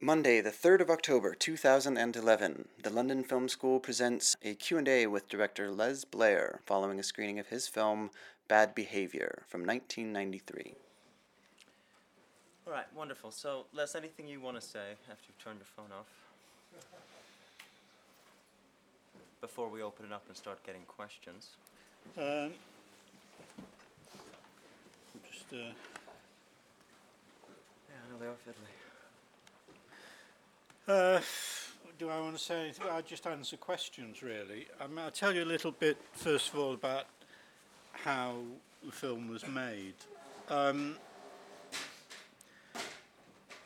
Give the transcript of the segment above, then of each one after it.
Monday, the 3rd of October, 2011, the London Film School presents a Q&A with director Les Blair following a screening of his film Bad Behavior from 1993. All right, wonderful. So, Les, anything you want to say after you've turned your phone off? Before we open it up and start getting questions. Um, just, uh, Yeah, I know they are fiddly. Uh, do I want to say anything? I'll just answer questions, really. I mean, I'll tell you a little bit, first of all, about how the film was made. Um,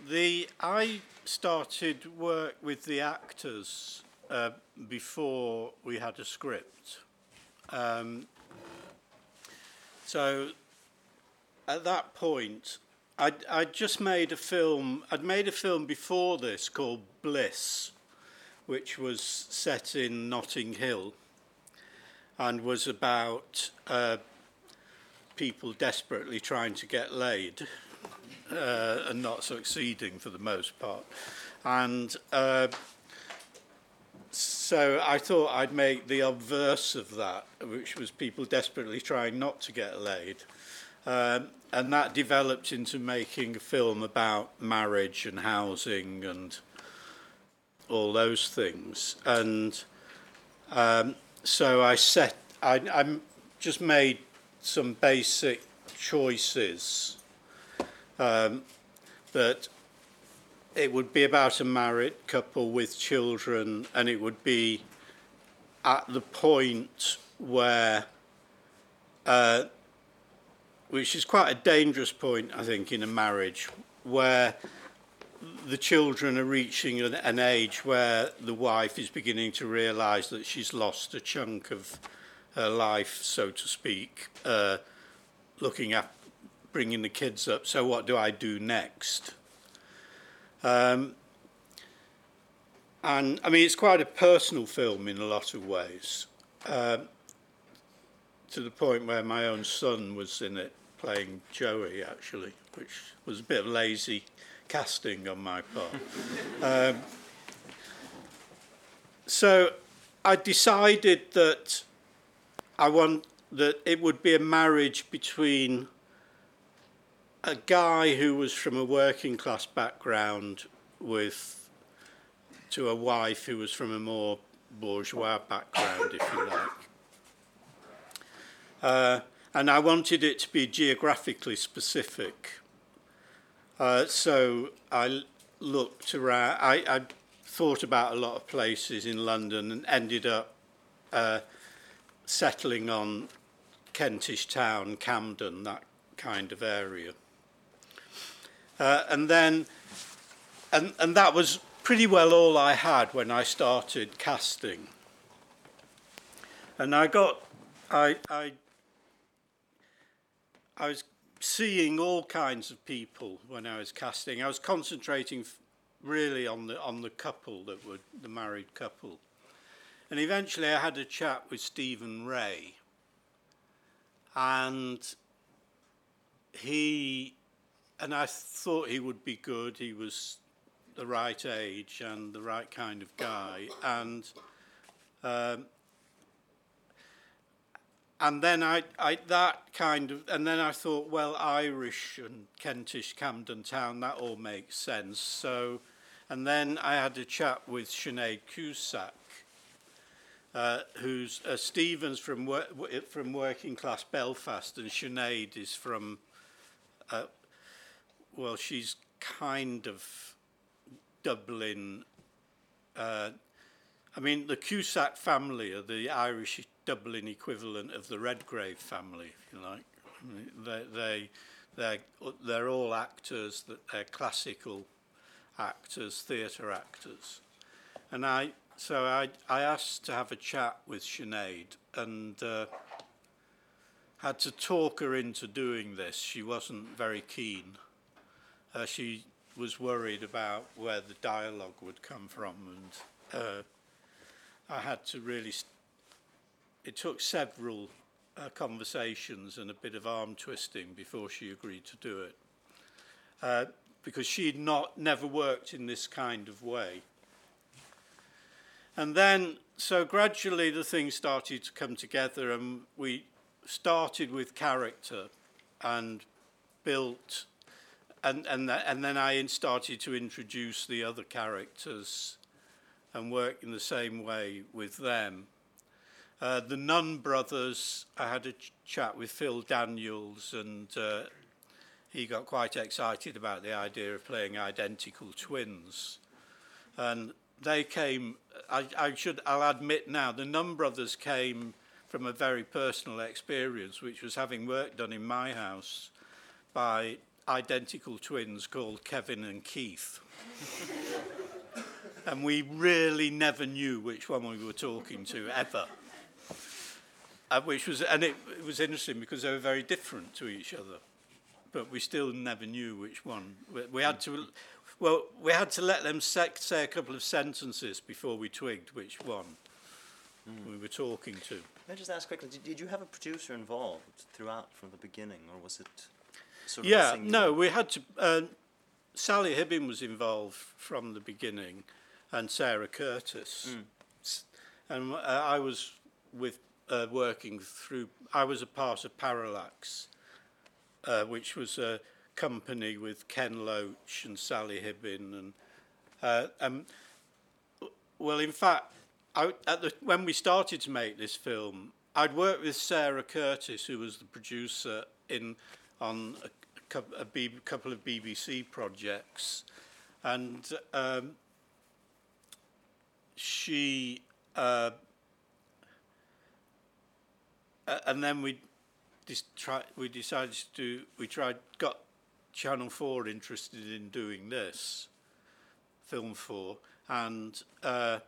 the I started work with the actors uh, before we had a script. Um, so at that point, I'd, I'd just made a film. I'd made a film before this called Bliss, which was set in Notting Hill and was about uh, people desperately trying to get laid uh, and not succeeding for the most part. And uh, so I thought I'd make the obverse of that, which was people desperately trying not to get laid. Um, and that developed into making a film about marriage and housing and all those things. And um, so I set, I, I just made some basic choices um, that it would be about a married couple with children, and it would be at the point where, uh, which is quite a dangerous point, I think, in a marriage, where the children are reaching an, an age where the wife is beginning to realise that she's lost a chunk of her life, so to speak, uh, looking at bringing the kids up. So, what do I do next? Um, and I mean, it's quite a personal film in a lot of ways, um, to the point where my own son was in it playing Joey, actually, which was a bit of lazy casting on my part. um, so I decided that I want that it would be a marriage between a guy who was from a working class background with to a wife who was from a more bourgeois background, if you like. Uh, and I wanted it to be geographically specific. Uh, so I looked around, I, I thought about a lot of places in London and ended up uh, settling on Kentish Town, Camden, that kind of area. Uh, and then, and, and that was pretty well all I had when I started casting. And I got, I, I, I was seeing all kinds of people when I was casting. I was concentrating really on the on the couple that were the married couple. And eventually I had a chat with Stephen Rea. And he and I thought he would be good. He was the right age and the right kind of guy. And um, and then I, I that kind of and then I thought, well, Irish and Kentish Camden Town, that all makes sense. So, and then I had a chat with Sinead Cusack, uh, who's uh, Stevens from wor- from working class Belfast, and Sinead is from. Uh, well, she's kind of Dublin. I mean, the Cusack family are the Irish Dublin equivalent of the Redgrave family, if you like. They, they, they're, they're all actors, that they're classical actors, theatre actors. And I, so I, I asked to have a chat with Sinead and uh, had to talk her into doing this. She wasn't very keen. Uh, she was worried about where the dialogue would come from, and uh, I had to really. St- it took several uh, conversations and a bit of arm twisting before she agreed to do it. Uh, because she'd not never worked in this kind of way. And then, so gradually the things started to come together, and we started with character and built, and, and, th- and then I started to introduce the other characters and work in the same way with them. Uh, the Nunn brothers, I had a ch- chat with Phil Daniels, and uh, he got quite excited about the idea of playing identical twins. And they came, I, I should, I'll admit now, the Nunn brothers came from a very personal experience, which was having work done in my house by identical twins called Kevin and Keith. and we really never knew which one we were talking to ever. Uh, which was, and it, it was interesting because they were very different to each other, but we still never knew which one. We, we had to, well, we had to let them sec- say a couple of sentences before we twigged which one we were talking to. Can I just ask quickly, did, did you have a producer involved throughout from the beginning, or was it sort of Yeah, no, we had to. Uh, Sally Hibbin was involved from the beginning, and Sarah Curtis, S- and uh, I was with uh, working through. I was a part of Parallax, uh, which was a company with Ken Loach and Sally Hibbin, and uh, um, well, in fact, I, at the, when we started to make this film, I'd worked with Sarah Curtis, who was the producer in on a, cou- couple of BBC projects, and um, she. Uh, and then we dis- try, we decided to we tried got Channel 4 interested in doing this film 4 and uh,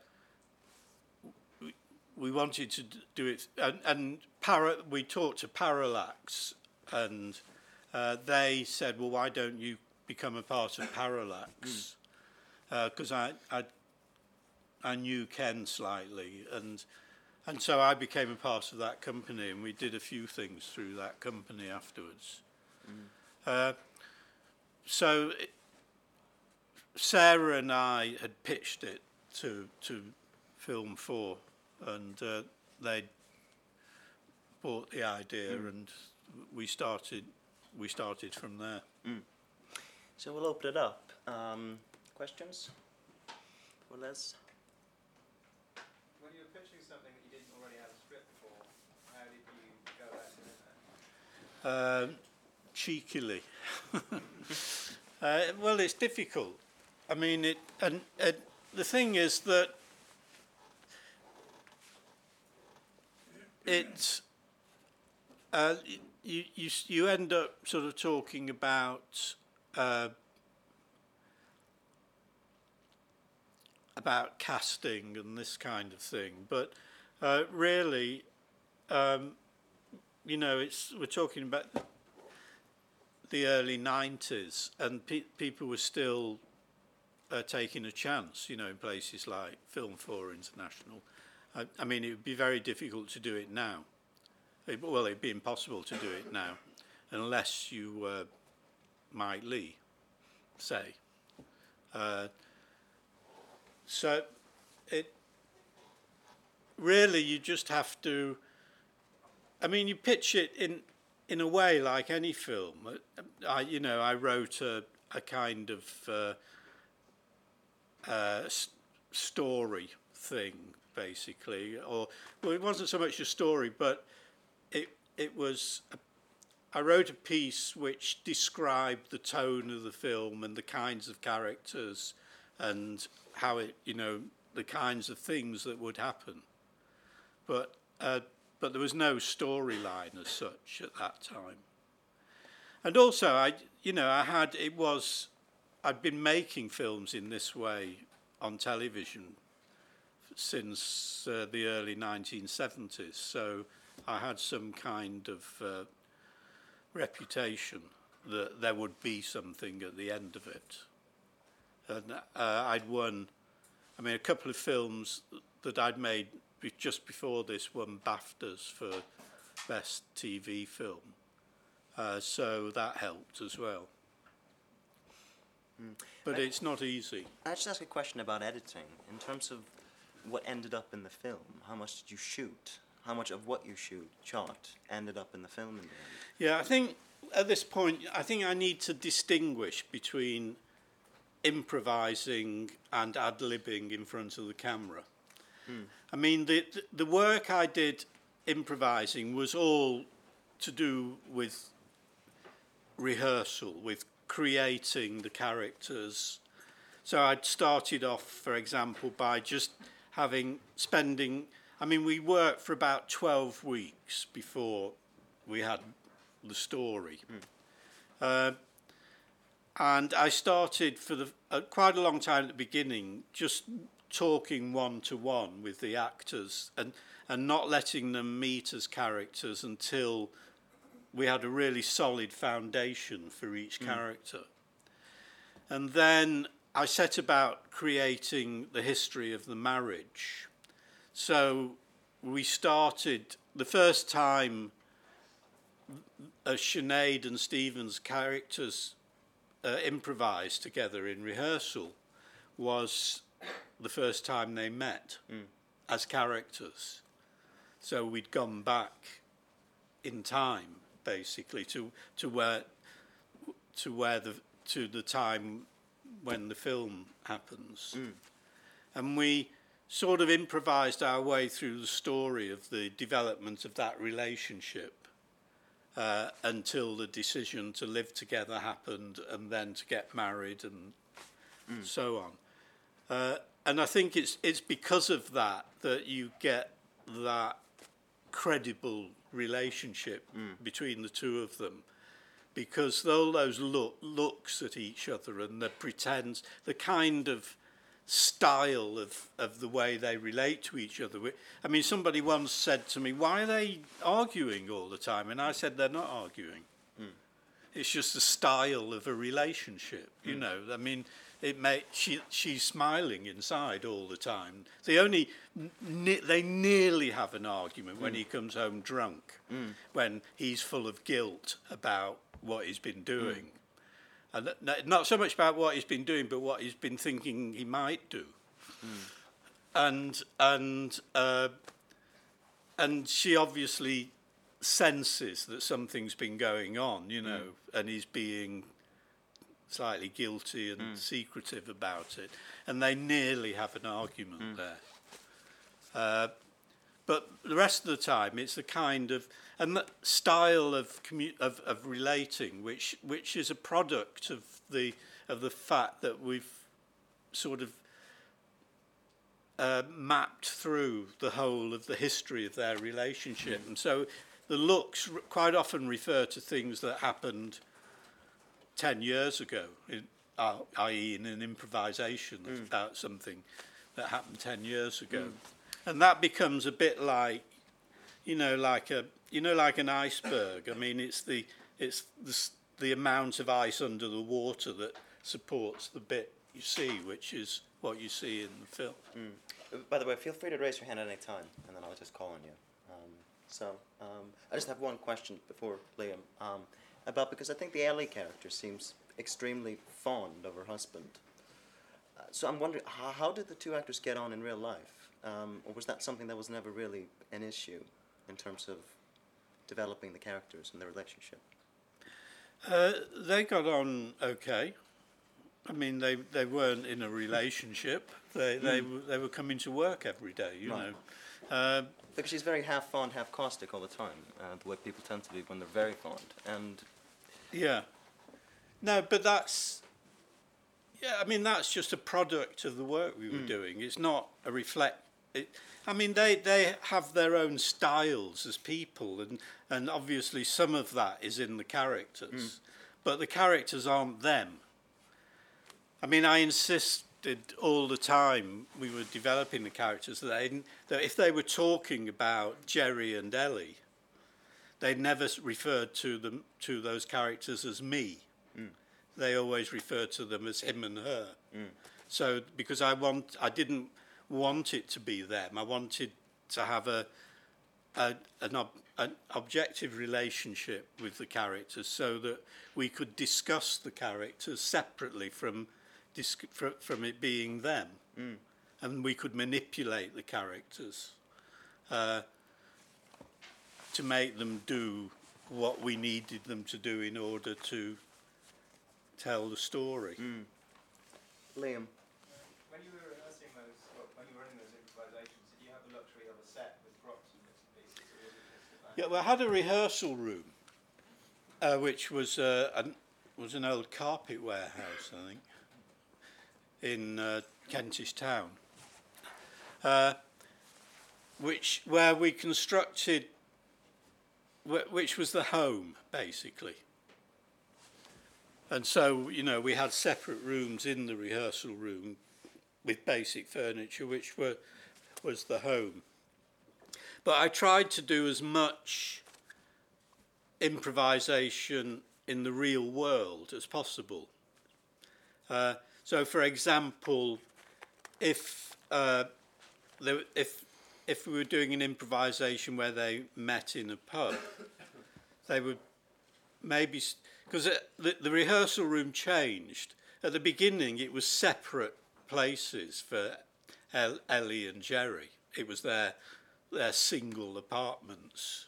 we, we wanted to do it and, and para, we talked to Parallax and uh, they said well why don't you become a part of Parallax because I, I I knew Ken slightly and and so I became a part of that company, and we did a few things through that company afterwards. Uh, so it, Sarah and I had pitched it to to Film Four, and uh, they bought the idea, and we started we started from there. So we'll open it up. Um, questions for Les? When you were pitching something that you didn't already have a script for, how did you go about doing that? Um cheekily. uh, well, it's difficult. I mean, it and, and the thing is that it's uh, you you you end up sort of talking about uh, about casting and this kind of thing, but uh, really, um, you know, it's we're talking about the early '90s, and pe- people were still uh, taking a chance, you know, in places like Film 4 International. I, I mean, it would be very difficult to do it now. It, well, it'd be impossible to do it now, unless you were Mike Leigh, say. Uh, so, it really you just have to. I mean, you pitch it in in a way like any film. I, you know, I wrote a a kind of uh, uh, story thing, basically, or well, it wasn't so much a story, but it it was. A, I wrote a piece which described the tone of the film and the kinds of characters and how it, you know, the kinds of things that would happen. But uh, but there was no storyline as such at that time. And also, I, you know, I had it was, I'd been making films in this way on television since uh, the early 1970s, so I had some kind of uh, reputation that there would be something at the end of it. And uh, I'd won, I mean, a couple of films that I'd made be- just before this won BAFTAs for Best TV Film. Uh, so that helped as well. But I- it's not easy. I just ask a question about editing in terms of what ended up in the film. How much did you shoot? How much of what you shoot shot ended up in the film in the end? Yeah, I think at this point, I think I need to distinguish between improvising and ad libbing in front of the camera. I mean, the the work I did improvising was all to do with rehearsal, with creating the characters. So I'd started off, for example, by just having spending. I mean, we worked for about twelve weeks before we had the story. Uh, and I started for the uh, quite a long time at the beginning, just talking one to one with the actors and and not letting them meet as characters until we had a really solid foundation for each character. And then I set about creating the history of the marriage. So we started the first time uh, Sinead and Stephen's characters uh, improvised together in rehearsal was the first time they met hmm. as characters. So we'd gone back in time, basically, to to where to where the to the time when the film happens, hmm. and we sort of improvised our way through the story of the development of that relationship uh, until the decision to live together happened and then to get married and hmm. so on. Uh, and I think it's it's because of that that you get that credible relationship mm. between the two of them. Because all those look, looks at each other and the pretends, the kind of style of, of the way they relate to each other. I mean, somebody once said to me, Why are they arguing all the time? And I said, They're not arguing. Mm. It's just the style of a relationship, you mm. know. I mean, it may she she's smiling inside all the time. They only ne- they nearly have an argument when hmm. he comes home drunk, hmm. when he's full of guilt about what he's been hmm. doing, and th- not so much about what he's been doing, but what he's been thinking he might do. And and uh, and she obviously senses that something's been going on, you know, and he's being slightly guilty and secretive about it, and they nearly have an argument there. Uh, but the rest of the time, it's the kind of and style of, commu- of of relating, which which is a product of the of the fact that we've sort of uh, mapped through the whole of the history of their relationship, and so the looks r- quite often refer to things that happened ten years ago, in, uh, i.e., in an improvisation about something that happened ten years ago, and that becomes a bit like, you know, like a you know, like an iceberg. I mean, it's the it's the, the amount of ice under the water that supports the bit you see, which is what you see in the film. Uh, By the way, feel free to raise your hand at any time, and then I'll just call on you. Um, so, um, I just have one question before Liam um, about because I think the Ellie character seems extremely fond of her husband. Uh, so I'm wondering, how, how did the two actors get on in real life, um, or was that something that was never really an issue in terms of developing the characters and the relationship? Uh, they got on okay. I mean, they, they weren't in a relationship. They they w they were coming to work every day, you Right. know. Uh, Because she's very half fond, half caustic all the time, uh, the way people tend to be when they're very fond. And yeah. No, but that's yeah. I mean, that's just a product of the work we were hmm. doing. It's not a reflect. It, I mean, they they have their own styles as people, and and obviously some of that is in the characters, hmm. but the characters aren't them. I mean, I insisted all the time we were developing the characters that, that if they were talking about Jerry and Ellie, they never referred to them to those characters as me. They always referred to them as him and her. So because I want, I didn't want it to be them. I wanted to have a a, an, ob, an objective relationship with the characters so that we could discuss the characters separately from, disc, fr- from it being them. Mm. And we could manipulate the characters uh, to make them do what we needed them to do in order to tell the story. Mm. Liam. When you were rehearsing those, well, when you were running those improvisations, did you have the luxury of a set with props and bits and pieces, or was it just about Yeah, well, I had a rehearsal room, uh, which was uh, an, was an old carpet warehouse, I think, in uh, Kentish Town, uh, which where we constructed, wh- which was the home basically. And so, you know, we had separate rooms in the rehearsal room with basic furniture, which were was the home. But I tried to do as much improvisation in the real world as possible. Uh, so, for example, if uh, there, if if we were doing an improvisation where they met in a pub, they would maybe because uh, the, the rehearsal room changed. At the beginning, it was separate places for El, Ellie and Jerry. It was their their single apartments.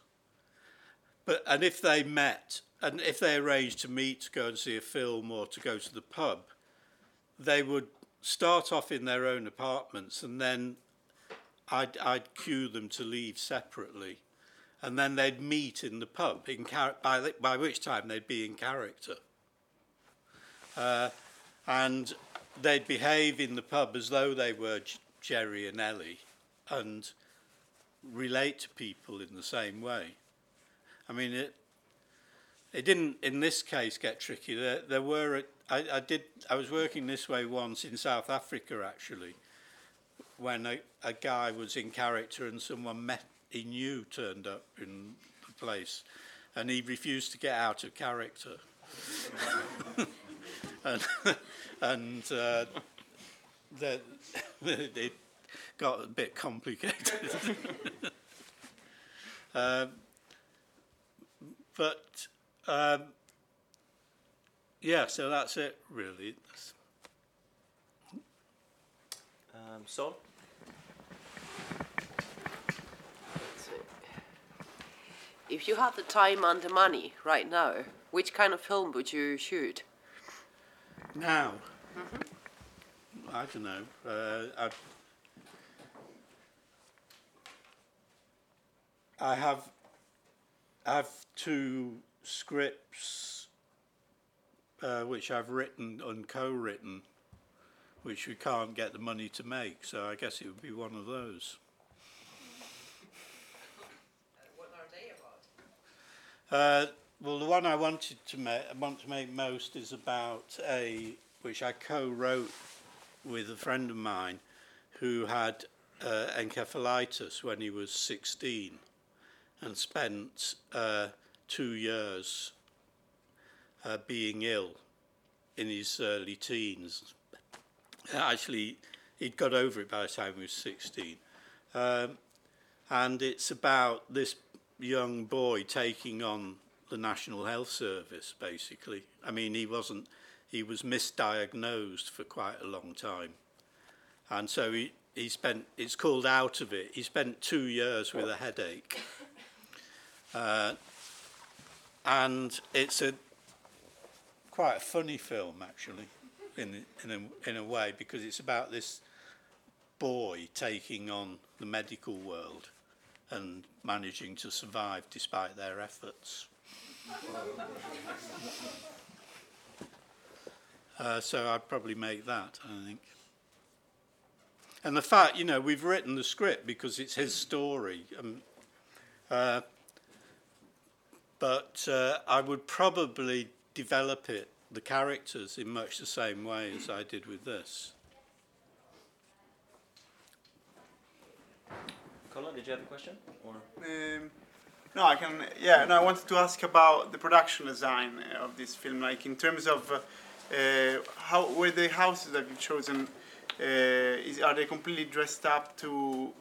But and if they met and if they arranged to meet to go and see a film or to go to the pub, they would start off in their own apartments and then I'd, I'd cue them to leave separately. And then they'd meet in the pub, in char- by, by which time they'd be in character. Uh, and they'd behave in the pub as though they were Jerry and Ellie and relate to people in the same way. I mean, it, it didn't, in this case, get tricky. There, there were, a, I, I did, I was working this way once in South Africa, actually, when a, a guy was in character and someone met, he knew turned up in the place, and he refused to get out of character. and and uh, it got a bit complicated. um, but um, yeah, so that's it really. Um? If you had the time and the money right now, which kind of film would you shoot? Now, I don't know. Uh, I, I have I have two scripts uh, which I've written and co-written, which we can't get the money to make. So I guess it would be one of those. What are they about? Uh, well, the one I wanted to want to make most is about a which I co-wrote with a friend of mine who had uh, encephalitis when he was 16 and spent uh, two years uh, being ill in his early teens. Actually, he'd got over it by the time he was 16. Um, and it's about this young boy taking on the National Health Service, basically. I mean, he wasn't, he was misdiagnosed for quite a long time. And so he, he spent, it's called Out of It, he spent two years with a headache. Uh, and it's a quite a funny film, actually, in, in, a, in a way, because it's about this boy taking on the medical world and managing to survive despite their efforts. Uh, so I'd probably make that, I think. And the fact, you know, we've written the script because it's his story. Um, uh, but uh, I would probably develop it, the characters, in much the same way as I did with this. Colin, did you have a question? Or Um, no, I can. Yeah, no, I wanted to ask about the production design of this film. Like in terms of uh, how were the houses that you've chosen? Uh, is, are they completely dressed up to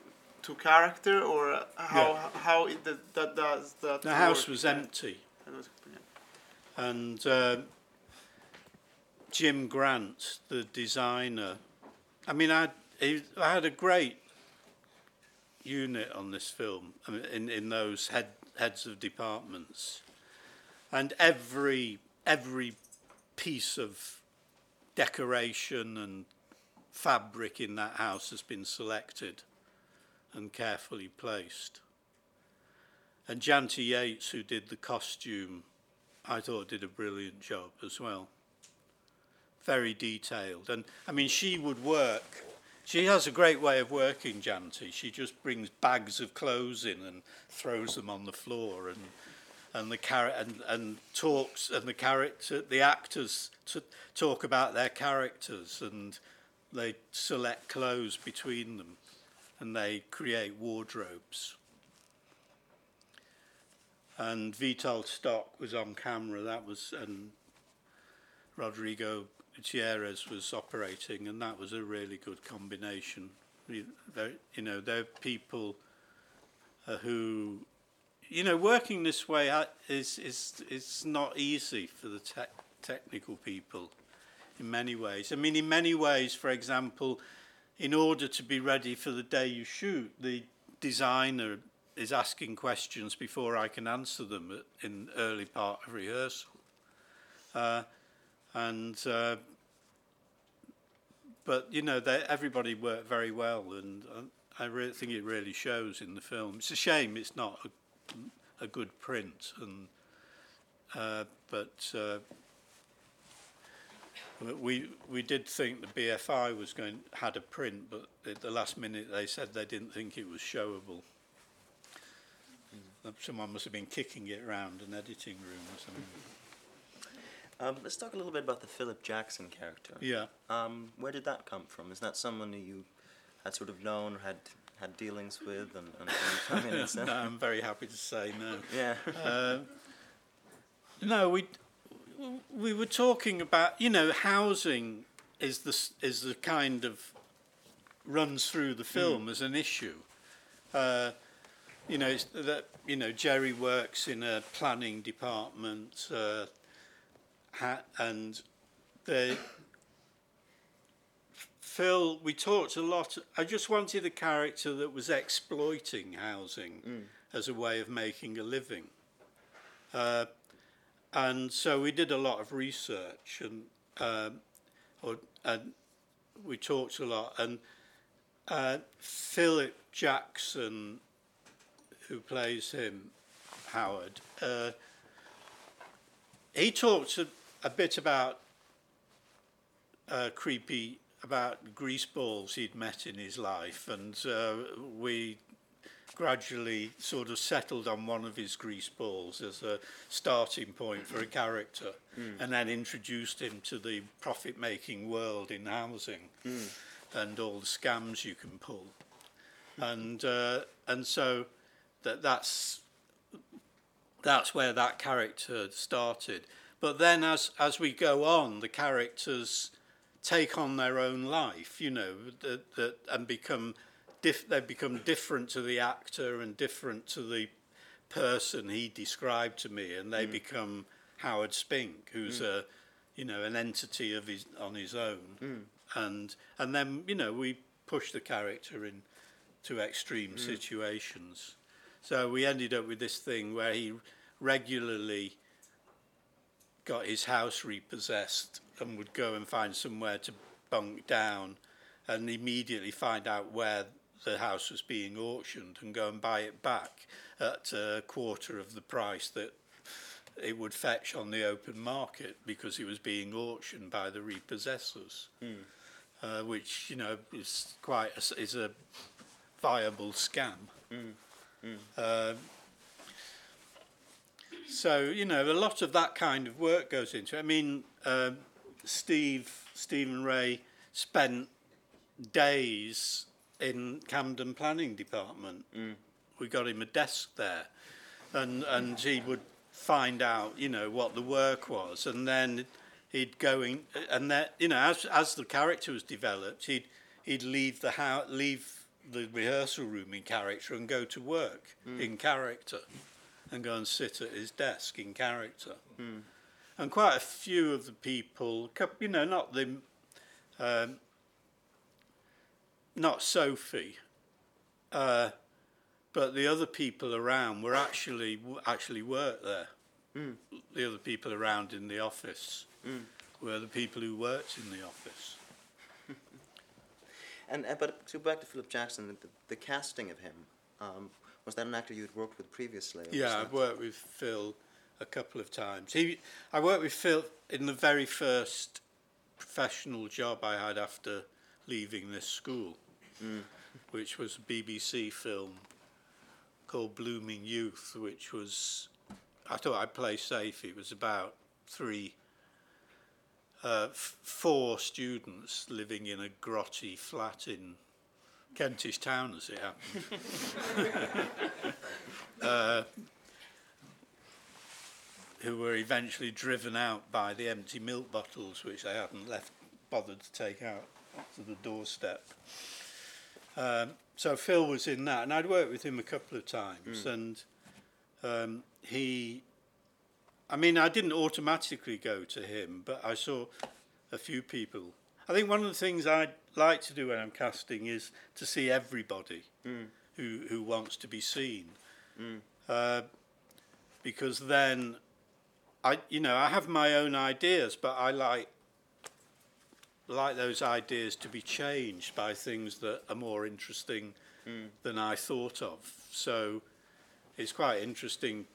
to character, or how Yeah. how it, that, that does that? The house was empty. That was- yeah. and uh, Jim Grant, the designer. I mean, I he, I had a great unit on this film in, in those head, heads of departments. And every, every piece of decoration and fabric in that house has been selected and carefully placed. And Janty Yates, who did the costume, I thought did a brilliant job as well. Very detailed. And I mean, she would work She has a great way of working, Janty. She just brings bags of clothes in and throws them on the floor and and the char- and, and talks and the character the actors talk about their characters and they select clothes between them and they create wardrobes and Witold Stok was on camera. That was and Rodrigo Gutierrez was operating, and that was a really good combination. You know, they're people uh, who, you know, working this way uh, is is is not easy for the tech technical people. In many ways, I mean, in many ways, for example, in order to be ready for the day you shoot, the designer is asking questions before I can answer them in early part of rehearsal. Uh, and uh, but you know, they, everybody worked very well, and uh, I really think it really shows in the film. It's a shame it's not a, a good print, and uh, but. Uh, we we did think the BFI was going had a print, but at the last minute they said they didn't think it was showable. Someone must have been kicking it around an editing room or something. Um, let's talk a little bit about the Philip Jackson character. Yeah. Um, where did that come from? Is that someone who you had sort of known or had had dealings with? And, and, and I mean, no, I'm very happy to say no. yeah. Uh, no, we we were talking about you know housing is the is the kind of runs through the film as an issue. Uh, you know it's that you know Jerry works in a planning department, uh, and they. Phil, we talked a lot. I just wanted a character that was exploiting housing as a way of making a living. Uh, and so we did a lot of research and um, or, and we talked a lot and uh, Philip Jackson who plays him Howard uh, he talked a, bit about uh, creepy about grease balls he'd met in his life and uh, we gradually sort of settled on one of his grease balls as a starting point for a character and then introduced him to the profit making world in housing and all the scams you can pull. And uh, and so that that's that's where that character started but then as as we go on the characters take on their own life you know that, that and become diff- they become different to the actor and different to the person he described to me, and they hmm. become Howard Spink, who's hmm. a you know an entity of his on his own, hmm. and and then you know we push the character in to extreme situations. So we ended up with this thing where he regularly got his house repossessed and would go and find somewhere to bunk down and immediately find out where the house was being auctioned and go and buy it back at a quarter of the price that it would fetch on the open market because it was being auctioned by the repossessors, uh, which you know is quite a, is a viable scam. Um, so you know a lot of that kind of work goes into it. I mean, um, Steve Stephen Rea spent days in Camden Planning Department. We got him a desk there, and and he would find out, you know, what the work was, and then he'd go in, and that you know, as as the character was developed, he'd he'd leave the house, leave the rehearsal room in character and go to work in character and go and sit at his desk in character. And quite a few of the people, you know, not the, um, not Sophie, uh, but the other people around were actually actually worked there. The other people around in the office were the people who worked in the office. And uh, but to go back to Philip Jackson, the, the casting of him um, was that an actor you'd worked with previously? Yeah, I've worked with Phil a couple of times. He, I worked with Phil in the very first professional job I had after leaving this school, which was a BBC film called Blooming Youth, which was, I thought I'd play safe. It was about three, uh, f- four students living in a grotty flat in Kentish Town, as it happened. who were eventually driven out by the empty milk bottles which they hadn't left bothered to take out to the doorstep. Um, so Phil was in that, and I'd worked with him a couple of times, and um, he, I mean, I didn't automatically go to him, but I saw a few people. I think one of the things I like to do when I'm casting is to see everybody hmm. who who wants to be seen, hmm. uh, because then I, you know, I have my own ideas, but I like like those ideas to be changed by things that are more interesting hmm. than I thought of. So it's quite interesting.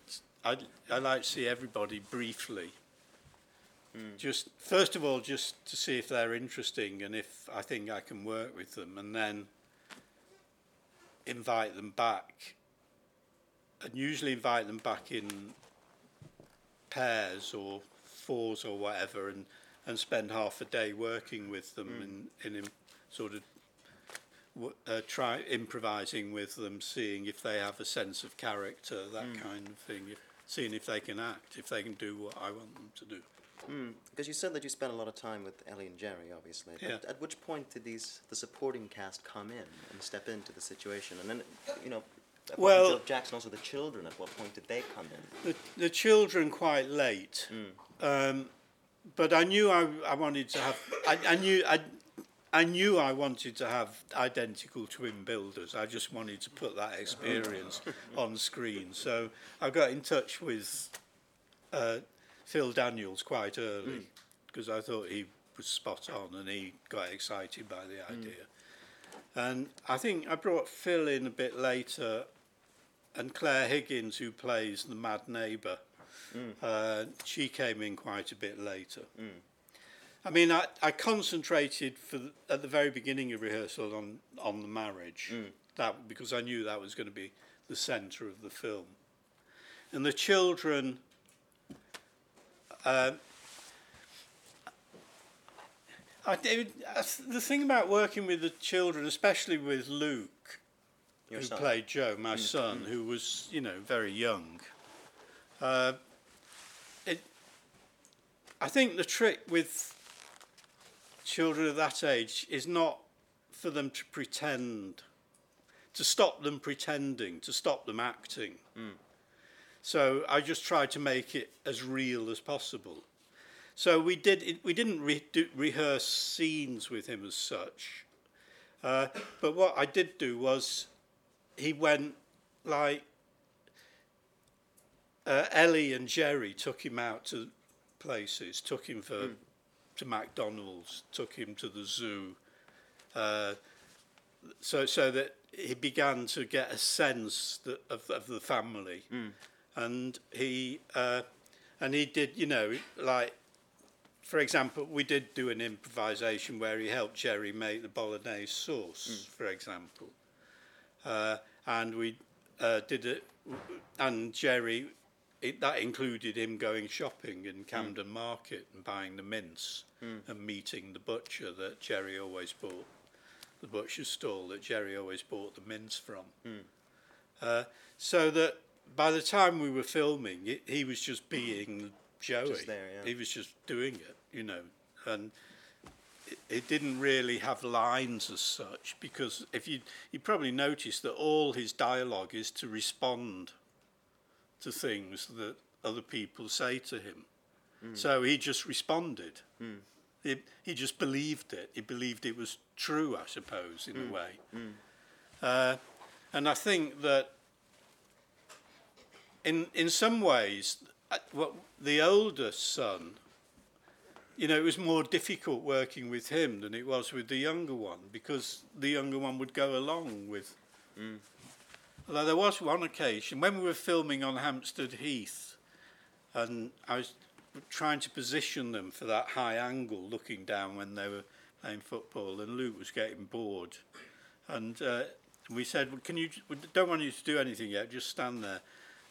I I like to see everybody briefly. Mm. Just first of all, just to see if they're interesting and if I think I can work with them, and then invite them back. And usually invite them back in pairs or fours or whatever and, and spend half a day working with them mm. in, in im- sort of w- uh, try improvising with them, seeing if they have a sense of character, that mm. kind of thing, seeing if they can act, if they can do what I want them to do. Because you said that you spent a lot of time with Ellie and Jerry, obviously. But Yeah. At which point did these the supporting cast come in and step into the situation? And then, you know, apart from Well- Philip Jackson, also the children. At what point did they come in? The, the children quite late, um, but I knew I, I wanted to have. I, I knew I, I knew I wanted to have identical twin builders. I just wanted to put that experience on screen. So I got in touch with uh, Phil Daniels quite early hmm. because I thought he was spot on and he got excited by the hmm. idea. And I think I brought Phil in a bit later and Claire Higgins, who plays the mad neighbour, hmm. uh, she came in quite a bit later. I mean, I, I concentrated for the, at the very beginning of rehearsal on on the marriage, that because I knew that was going to be the centre of the film, and the children. Uh, I, did- the thing about working with the children, especially with Luke, Your who son. played Joe, my son, who was, you know, very young. Uh, it, I think the trick with children of that age is not for them to pretend, to stop them pretending, to stop them acting. So I just tried to make it as real as possible. So we did we didn't re- do, rehearse scenes with him as such, uh, but what I did do was he went like uh, Ellie and Jerry took him out to places, took him for to McDonald's, took him to the zoo, uh, so so that he began to get a sense that, of of the family, and he uh, and he did you know like. For example, we did do an improvisation where he helped Jerry make the bolognese sauce, for example uh, and we uh, did it. And Jerry, it, that included him going shopping in Camden Market and buying the mince and meeting the butcher that Jerry always bought, the butcher's stall that Jerry always bought the mince from. Uh, so that by the time we were filming, it, he was just mm. being Joey. there, yeah. He was just doing it, you know, and it, it didn't really have lines as such because if you you probably noticed that all his dialogue is to respond to things that other people say to him. Mm. So he just responded. Mm. He, he just believed it. He believed it was true, I suppose, in a way. Uh, and I think that in in some ways, uh, what the older son, you know, it was more difficult working with him than it was with the younger one because the younger one would go along with. Although there was one occasion when we were filming on Hampstead Heath, and I was trying to position them for that high angle, looking down when they were playing football, and Luke was getting bored, and uh, we said, well, "Can you? We don't want you to do anything yet. Just stand there."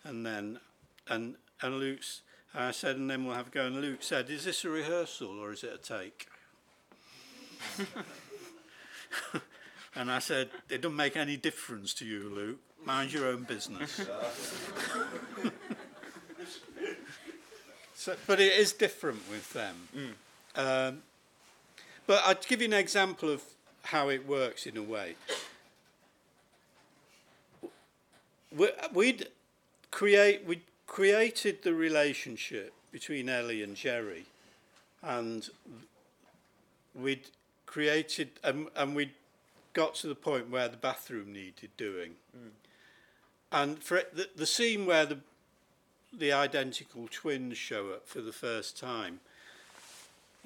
And then, and and Luke's, and I said, and then we'll have a go. And Luke said, "Is this a rehearsal or is it a take?" and I said, "It doesn't make any difference to you, Luke. Mind your own business." so, but it is different with them. Um, but I'd give you an example of how it works in a way. We, we'd create we created the relationship between Ellie and Jerry, and we'd created um, and, and we got to the point where the bathroom needed doing, hmm. and for it, the, the scene where the the identical twins show up for the first time,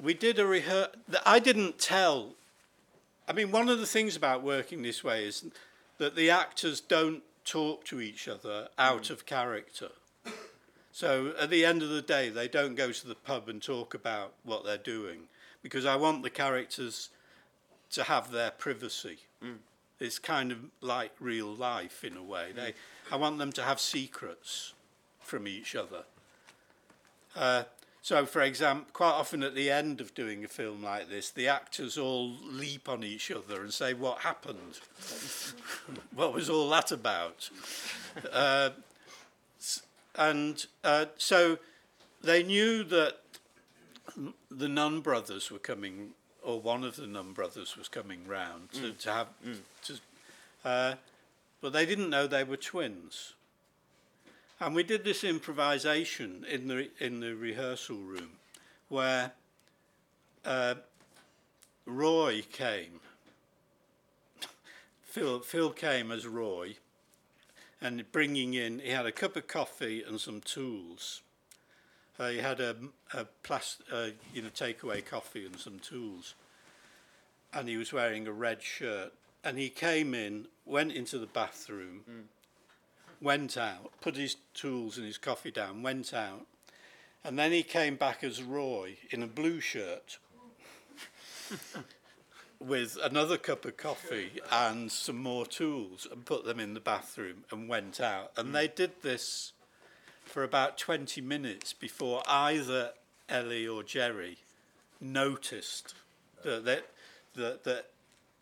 we did a rehearsal. I didn't tell. I mean, one of the things about working this way is that the actors don't talk to each other out mm. of character. So at the end of the day, they don't go to the pub and talk about what they're doing because I want the characters to have their privacy. Mm. It's kind of like real life in a way. They, mm. I want them to have secrets from each other. Uh, so, for example, quite often at the end of doing a film like this, the actors all leap on each other and say, What happened? what was all that about? Uh, and uh, so they knew that the Nunn brothers were coming, or one of the Nunn brothers was coming round to, to have, to, uh, but they didn't know they were twins. And we did this improvisation in the in the rehearsal room, where uh, Roy came. Phil Phil came as Roy, and bringing in he had a cup of coffee and some tools. Uh, he had a, a uh, you know takeaway coffee and some tools, and he was wearing a red shirt. And he came in, went into the bathroom went out, put his tools and his coffee down, went out, and then he came back as Roy in a blue shirt with another cup of coffee and some more tools and put them in the bathroom and went out. And they hmm. did this for about 20 minutes before either Ellie or Jerry noticed that, that, that, that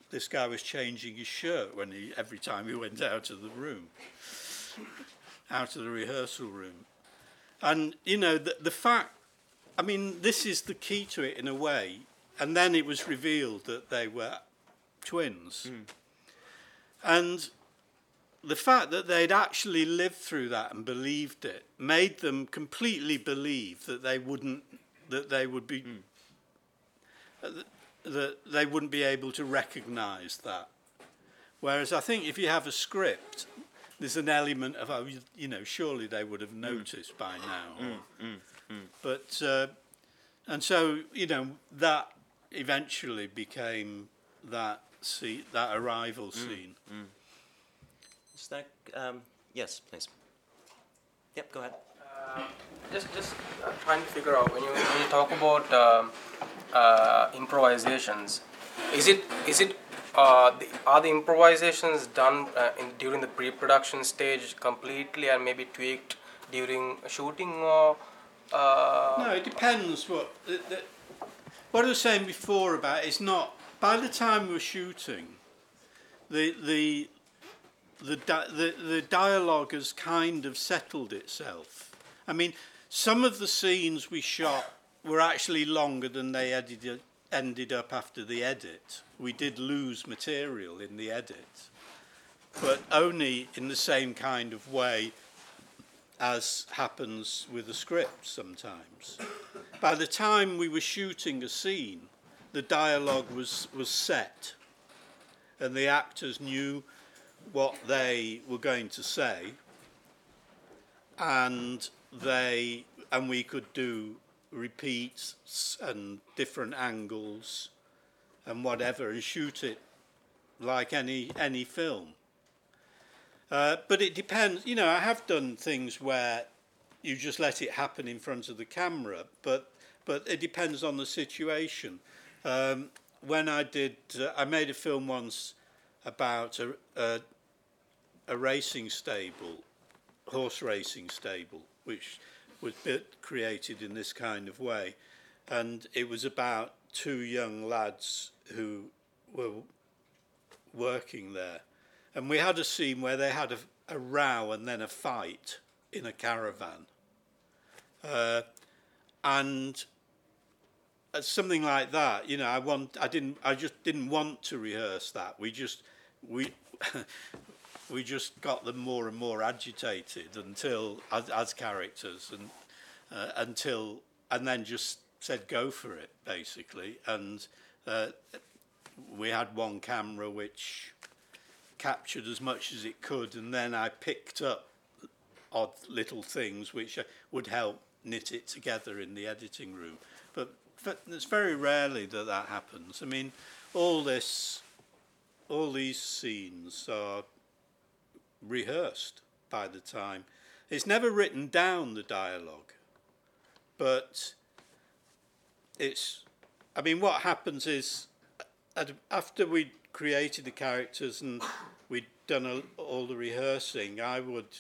this guy was changing his shirt when he every time he went out of the room out of the rehearsal room. And, you know, the, the fact, I mean, this is the key to it in a way. And then it was revealed that they were twins. Hmm. And the fact that they'd actually lived through that and believed it made them completely believe that they wouldn't, that they would be, hmm. th- that they wouldn't be able to recognise that. Whereas I think if you have a script, there's an element of, oh, you, you know, surely they would have noticed by now. or- But, uh, and so, you know, that eventually became that scene, that arrival scene. Is that, um, yes, please. Yep, go ahead. just just uh, trying to figure out when you when you talk about um, uh, improvisations, is it is it uh, the, are the improvisations done uh, in, during the pre-production stage completely and maybe tweaked during shooting or? Uh, No, it depends what. The, the, what I was saying before about it's not. By the time we were shooting, the the the, di- the the dialogue has kind of settled itself. I mean, some of the scenes we shot were actually longer than they edited ended up after the edit. We did lose material in the edit, but only in the same kind of way as happens with a script sometimes. By the time we were shooting a scene, the dialogue was, was set, and the actors knew what they were going to say, and they and we could do repeats and different angles and whatever and shoot it like any any film. Uh, but it depends. You know, I have done things where you just let it happen in front of the camera, but but it depends on the situation. Um, when I did, uh, I made a film once about a, a, a racing stable, horse racing stable, which was created in this kind of way, and it was about two young lads who were working there, and we had a scene where they had a, a row and then a fight in a caravan, uh, and uh, something like that. You know, I want, I didn't, I just didn't want to rehearse that. We just, we. we just got them more and more agitated until as, as characters and uh, until and then just said go for it basically. And uh, we had one camera which captured as much as it could and then I picked up odd little things which uh, would help knit it together in the editing room. But, but it's very rarely that that happens. I mean all this all these scenes are rehearsed by the time. It's never written down, the dialogue, but it's, I mean, what happens is uh, after we'd created the characters and we'd done a, all the rehearsing, I would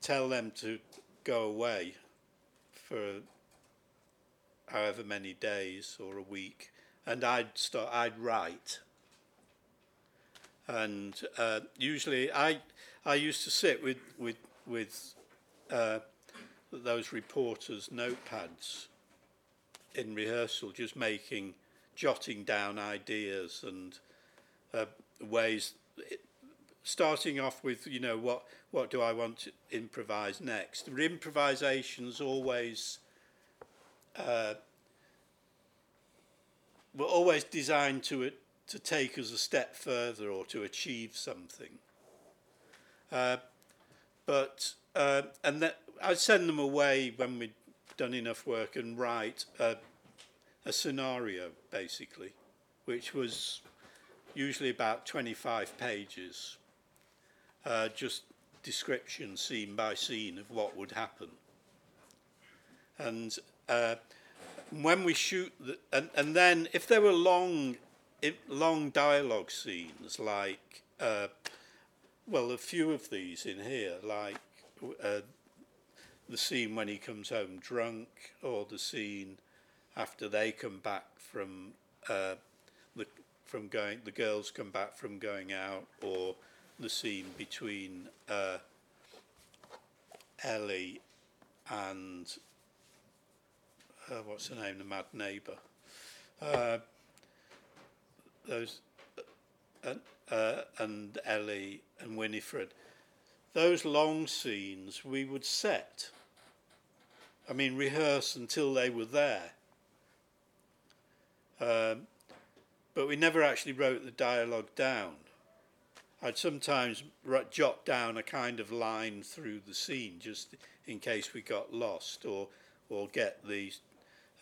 tell them to go away for however many days or a week, and I'd start. I'd write and uh, usually I I used to sit with with with uh, those reporters' notepads in rehearsal, just making jotting down ideas and uh, ways. Starting off with, you know, what what do I want to improvise next? Improvisations always uh, were always designed to to take us a step further or to achieve something. Uh, but uh, and that I'd send them away when we'd done enough work and write a, a scenario basically, which was usually about 25 pages, uh, just description scene by scene of what would happen. And uh, when we shoot, the, and, and then if there were long long dialogue scenes like, uh, well, a few of these in here, like uh, the scene when he comes home drunk, or the scene after they come back from uh, the from going, the girls come back from going out, or the scene between uh, Ellie and uh, what's her name, the mad neighbour. Those uh, uh, and Ellie and Winifred, those long scenes we would set. I mean, rehearse until they were there. Um, but we never actually wrote the dialogue down. I'd sometimes jot down a kind of line through the scene just in case we got lost or, or get the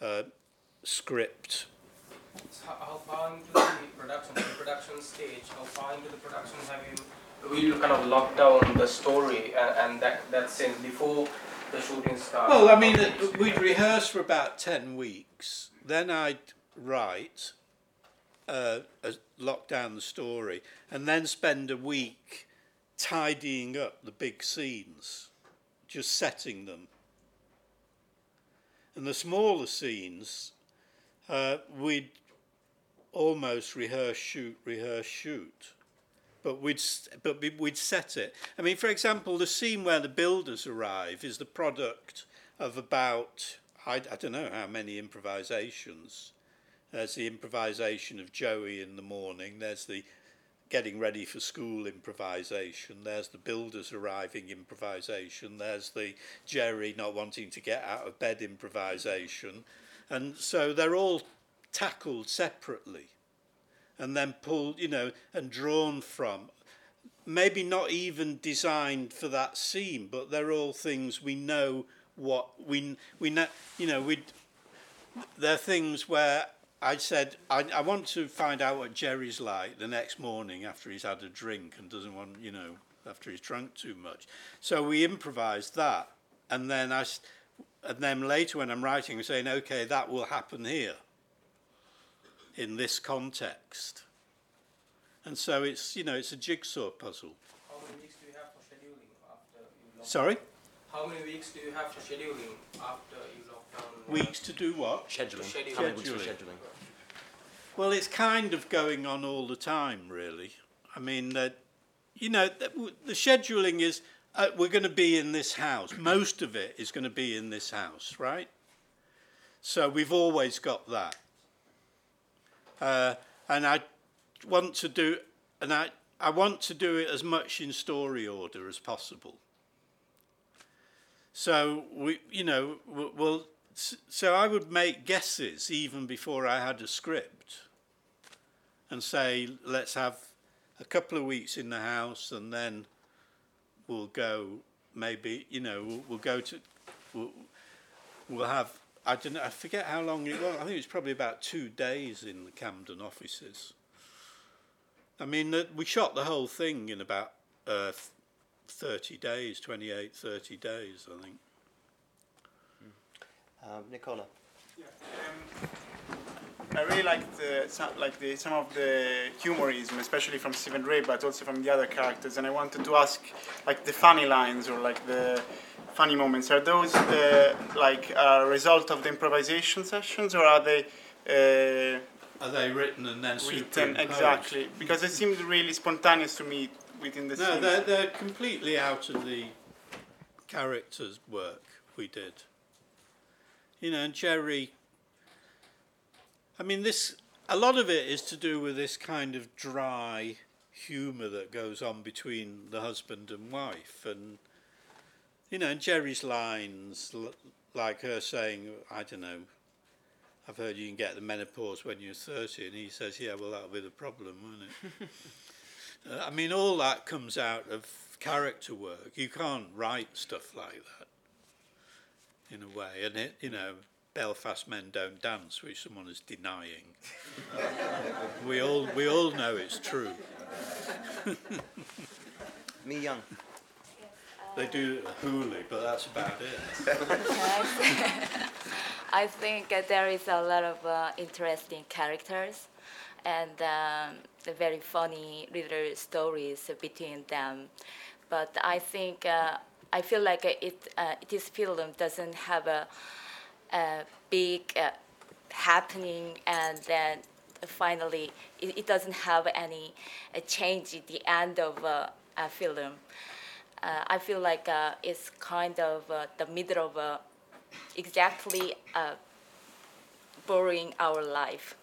uh, script how, how far into the production, the production stage, how far into the production have you will kind of lock down the story and, and that, that sense before the shooting starts? Well, I mean, we'd rehearse for about 10 weeks. Then I'd write, uh, lock down the story, and then spend a week tidying up the big scenes, just setting them. And the smaller scenes, uh, we'd almost rehearse, shoot, rehearse, shoot. But we'd, but we'd set it. I mean, for example, the scene where the builders arrive is the product of about, I, I don't know how many improvisations. There's the improvisation of Joey in the morning. There's the getting ready for school improvisation. There's the builders arriving improvisation. There's the Jerry not wanting to get out of bed improvisation. And so they're all tackled separately and then pulled, you know, and drawn from. Maybe not even designed for that scene, but they're all things we know what we we know. You know, we they're things where I said I, I want to find out what Jerry's like the next morning after he's had a drink and doesn't want, you know, after he's drunk too much. So we improvised that, and then I, and then later when I'm writing, I'm saying, okay, that will happen here. In this context, and so it's you know it's a jigsaw puzzle. How many weeks do you have for scheduling after you lock Sorry, How many weeks do you have for scheduling after you lock down? weeks to do what? Scheduling. Schedule. How many weeks for Scheduling. scheduling? Well, it's kind of going on all the time, really. I mean, that you know, that w- the scheduling is uh, we're going to be in this house. Most of it is going to be in this house, right? So we've always got that. Uh, and I want to do, and I, I want to do it as much in story order as possible. So we, you know, well, so I would make guesses even before I had a script, and say, let's have a couple of weeks in the house, and then we'll go. Maybe you know, we'll, we'll go to, we'll, we'll have. I don't know. I forget how long it was. I think it was probably about two days in the Camden offices. I mean, uh, we shot the whole thing in about uh, 30 days, 28, 30 days, I think. Um, Nicola. Um, I really liked uh, some, like the, some of the humorism, especially from Stephen Rea, but also from the other characters. And I wanted to ask, like the funny lines or like the funny moments. Are those uh, like a result of the improvisation sessions, or are they uh, Are they written and then written exactly? Because it seemed really spontaneous to me within the No, scene. they're, they're completely out of the characters' work we did. You know, and Jerry. I mean, this. A lot of it is to do with this kind of dry humour that goes on between the husband and wife, and you know, and Jerry's lines, like her saying, "I don't know." I've heard you can get the menopause when you're 30, and he says, "Yeah, well, that'll be the problem, won't it?" Uh, I mean, all that comes out of character work. You can't write stuff like that, in a way. And it, you know, Belfast men don't dance, which someone is denying. we all we all know it's true. Me Young. They do hula, but that's about it. I think there is a lot of uh, interesting characters and um, very funny little stories between them. But I think uh, I feel like it uh, this film doesn't have a, a big uh, happening and then finally it, it doesn't have any uh, change at the end of uh, a film. Uh, I feel like uh, it's kind of uh, the middle of uh, exactly uh, boring our life.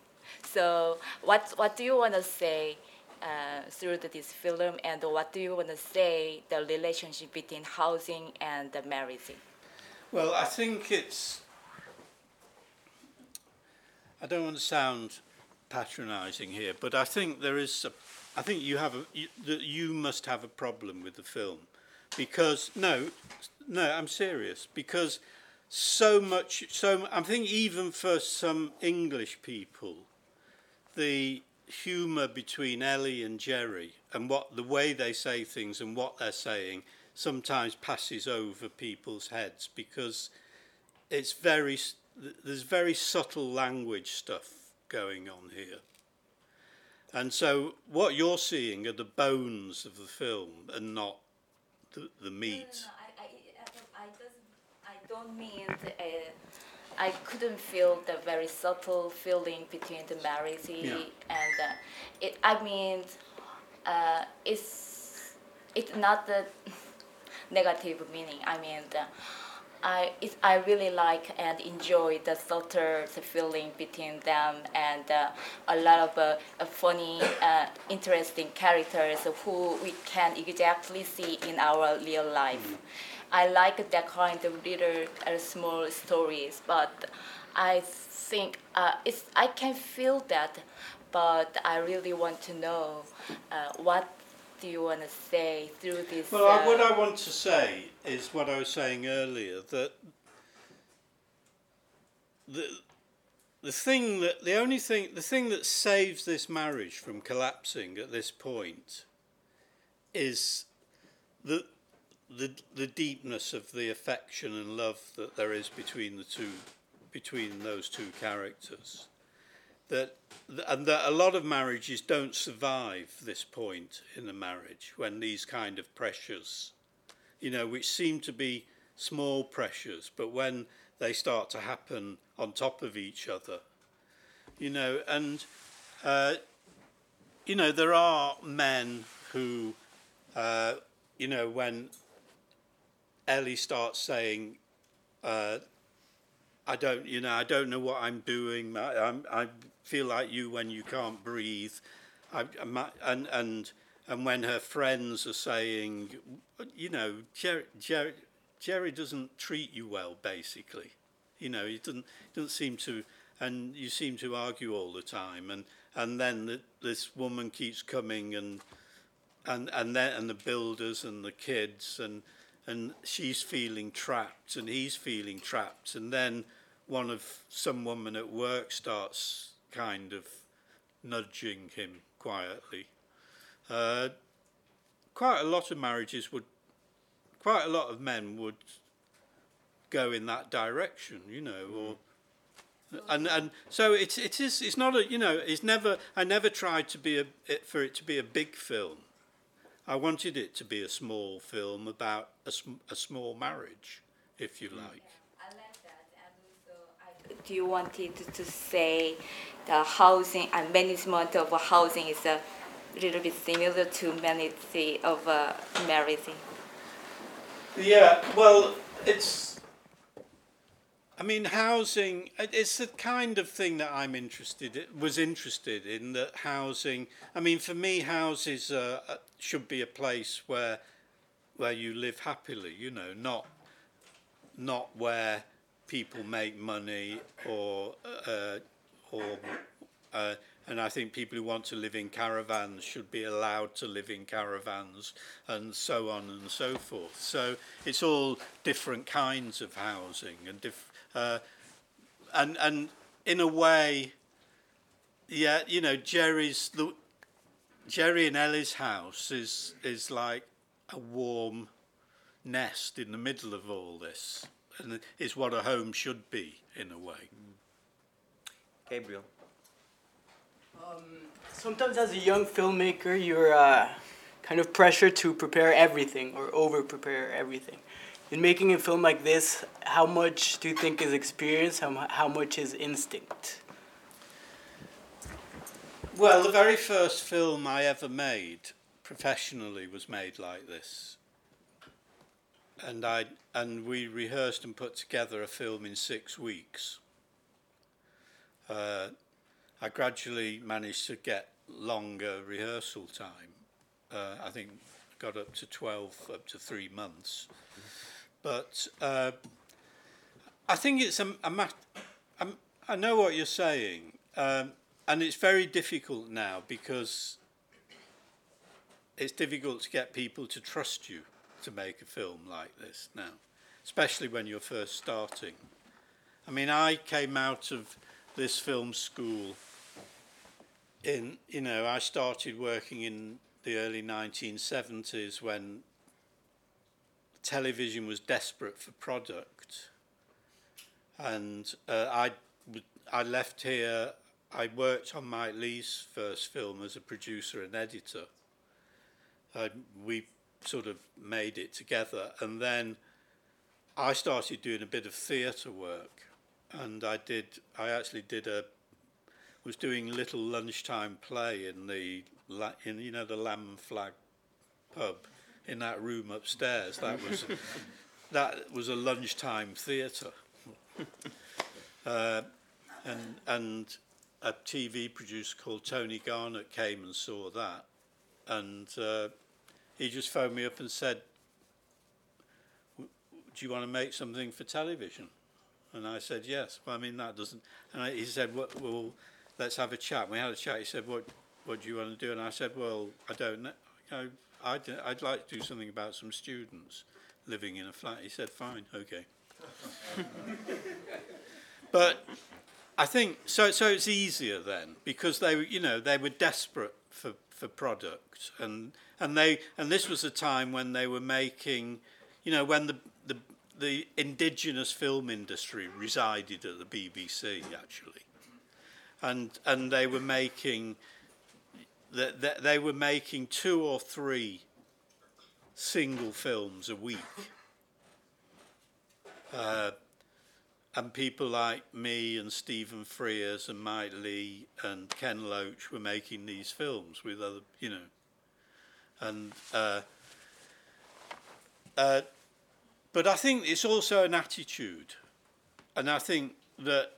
So what what do you want to say uh, through this film, and what do you want to say the relationship between housing and the marriage? Well, I think it's. I don't want to sound patronising here, but I think there is. A, I think you have a. You, you must have a problem with the film, because no, no, I'm serious. Because so much, so I think even for some English people, the humour between Ellie and Jerry and what the way they say things and what they're saying sometimes passes over people's heads because it's very there's very subtle language stuff going on here. And so what you're seeing are the bones of the film and not the, the meat. I, I, I, doesn't, I don't mean the, uh, I couldn't feel the very subtle feeling between the marriage and uh, it. I mean, uh, it's it's not the negative meaning. I mean, the, I, it, I really like and enjoy the subtle feeling between them and uh, a lot of uh, funny, uh, interesting characters who we can exactly see in our real life. I like that kind of little uh, small stories, but I think uh, it's, I can feel that, but I really want to know uh, what do you want to say through this? Well, I, what uh, I want to say is what I was saying earlier that the the thing that the only thing the thing that saves this marriage from collapsing at this point is the the the deepness of the affection and love that there is between the two between those two characters that and that a lot of marriages don't survive this point in a marriage when these kind of pressures you know which seem to be small pressures but when they start to happen on top of each other you know and uh, you know there are men who uh, you know when Ellie starts saying uh, I don't, you know, I don't know what I'm doing. I, I'm, I feel like you when you can't breathe. I, and and and when her friends are saying, you know, Jerry, Jerry, Jerry doesn't treat you well, basically. You know, he doesn't doesn't seem to, and you seem to argue all the time. And and then the, this woman keeps coming, and and and then and the builders and the kids and and she's feeling trapped and he's feeling trapped and then one of some woman at work starts kind of nudging him quietly. Uh, quite a lot of marriages would, quite a lot of men would go in that direction, you know, or and and so it's it is it's not a you know it's never I never tried to be a it, for it to be a big film. I wanted it to be a small film about a, sm- a small marriage, if you like. I like that, and also I do you wanted to say the housing and management of housing is a little bit similar to management of a marriage? Yeah, well, it's. I mean, housing. it- It's the kind of thing that I'm interested. In, was interested in that housing. I mean, for me, houses uh, uh, should be a place where, where you live happily. You know, not, not where people make money or, uh, or, uh, and I think people who want to live in caravans should be allowed to live in caravans, and so on and so forth. So it's all different kinds of housing, and uh, and and in a way, yeah, you know, Jerry's the Jerry and Ellie's house is is like a warm nest in the middle of all this, and is what a home should be in a way. Gabriel. Sometimes, as a young filmmaker, you're uh, kind of pressured to prepare everything or over prepare everything. In making a film like this, how much do you think is experience? How, how much is instinct? Well, the very first film I ever made professionally was made like this. And I and we rehearsed and put together a film in six weeks. Uh, I gradually managed to get longer rehearsal time. Uh, I think got up to 12, up to three months. But uh, I think it's a, a mat- I'm, I know what you're saying. Um, and it's very difficult now because it's difficult to get people to trust you to make a film like this now, especially when you're first starting. I mean, I came out of this film school in, you know, I started working in the early 1970s when television was desperate for product. And uh, I, I left here, I worked on Mike Leigh's first film as a producer and editor. We sort of made it together. And then I started doing a bit of theatre work. And I did, I actually did a, was doing little lunchtime play in the, in, you know, the Lamb Flag pub in that room upstairs. That was that was a lunchtime theatre. uh, and, and a TV producer called Tony Garnett came and saw that. And uh, he just phoned me up and said, do you want to make something for television? And I said, yes. Well, I mean, that doesn't... And I, he said, well, well, let's have a chat. We had a chat. He said, what, what do you want to do? And I said, well, I don't know. I'd, I'd like to do something about some students living in a flat. He said, fine, okay. but I think so. So it's easier then because they, you know, they were desperate for, for product, and and they and this was a time when they were making, you know, when the the the indigenous film industry resided at the BBC actually, and and they were making. That they, they were making two or three single films a week. Uh, and people like me and Stephen Frears and Mike Leigh and Ken Loach were making these films with other, you know, and uh, uh, but I think it's also an attitude, and I think that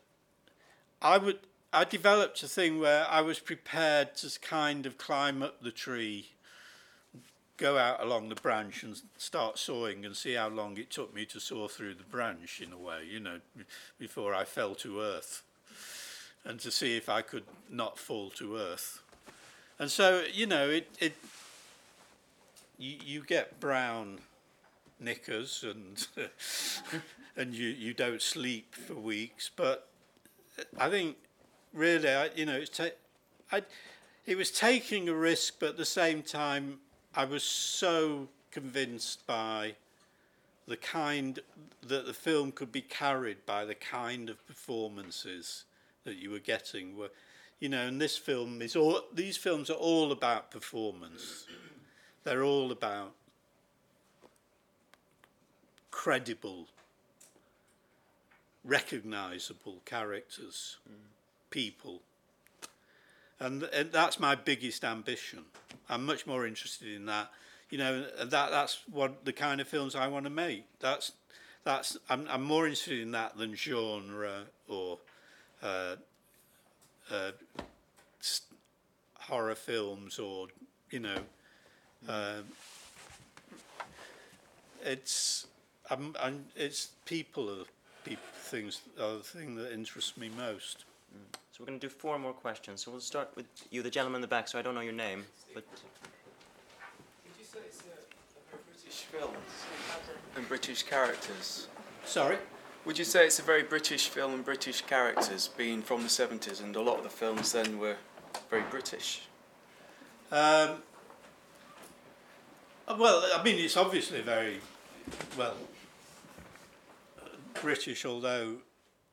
I would I developed a thing where I was prepared to kind of climb up the tree go out along the branch and start sawing and see how long it took me to saw through the branch in a way, you know, before I fell to earth, and to see if I could not fall to earth. And so, you know, it, it you, you get brown knickers and and you, you don't sleep for weeks, but I think really, I, you know, it's ta- I, it was taking a risk, but at the same time, I was so convinced by the kind that the film could be carried by the kind of performances that you were getting were you know and this film is all these films are all about performance. They're all about credible recognizable characters people and, and that's my biggest ambition I'm much more interested in that. You know, that that's what the kind of films I want to make. That's that's I'm I'm more interested in that than genre or uh, uh, horror films or you know. Uh, it's I'm, I'm it's people are people things are the thing that interests me most. So we're going to do four more questions. So we'll start with you, the gentleman in the back. So I don't know your name, but Would you say it's a, a very British film and British characters? Sorry. Would you say it's a very British film and British characters, being from the seventies, and a lot of the films then were very British? Um, well, I mean, it's obviously very well British, although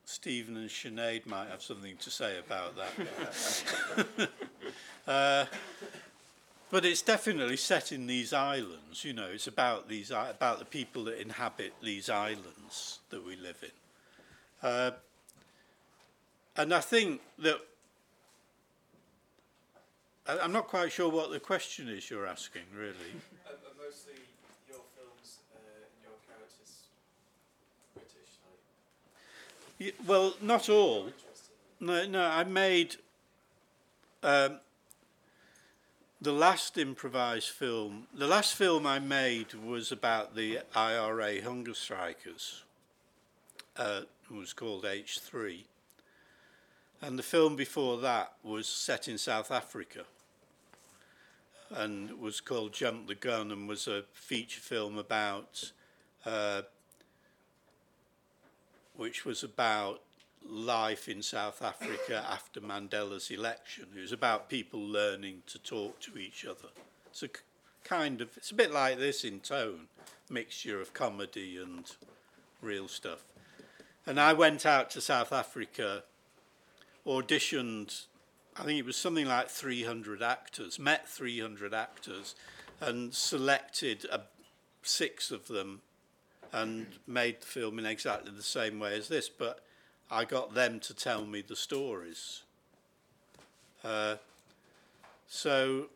Stephen and Sinead might have something to say about that. uh, but it's definitely set in these islands. You know, it's about these about the people that inhabit these islands that we live in. Uh, and I think that I'm not quite sure what the question is you're asking, really. Are, are mostly your films uh, and your characters British? Well, not all. No, no. I made um, the last improvised film. The last film I made was about the IRA hunger strikers. Uh, it was called H three, and the film before that was set in South Africa. And was called Jump the Gun, and was a feature film about uh, which was about life in South Africa after Mandela's election. It was about people learning to talk to each other. It's a kind of, it's a bit like this in tone, mixture of comedy and real stuff. And I went out to South Africa, auditioned, I think it was something like 300 actors, met 300 actors, and selected a, six of them and made the film in exactly the same way as this, but I got them to tell me the stories. Uh, so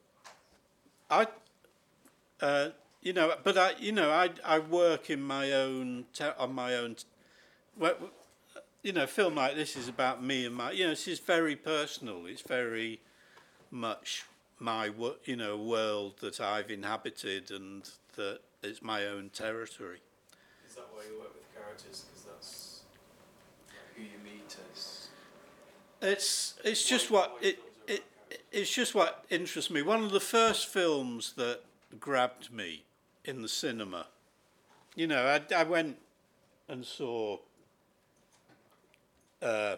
I, uh, you know, but I, you know, I, I work in my own te- on my own. T- well, you know, a film like this is about me and my. You know, this is very personal. It's very much my, wo- you know, world that I've inhabited and that it's my own territory. Is that why you work with characters? Because that's who you meet as. It's it's just what it, it it's just what interests me. One of the first films that grabbed me in the cinema. You know, I, I went and saw uh,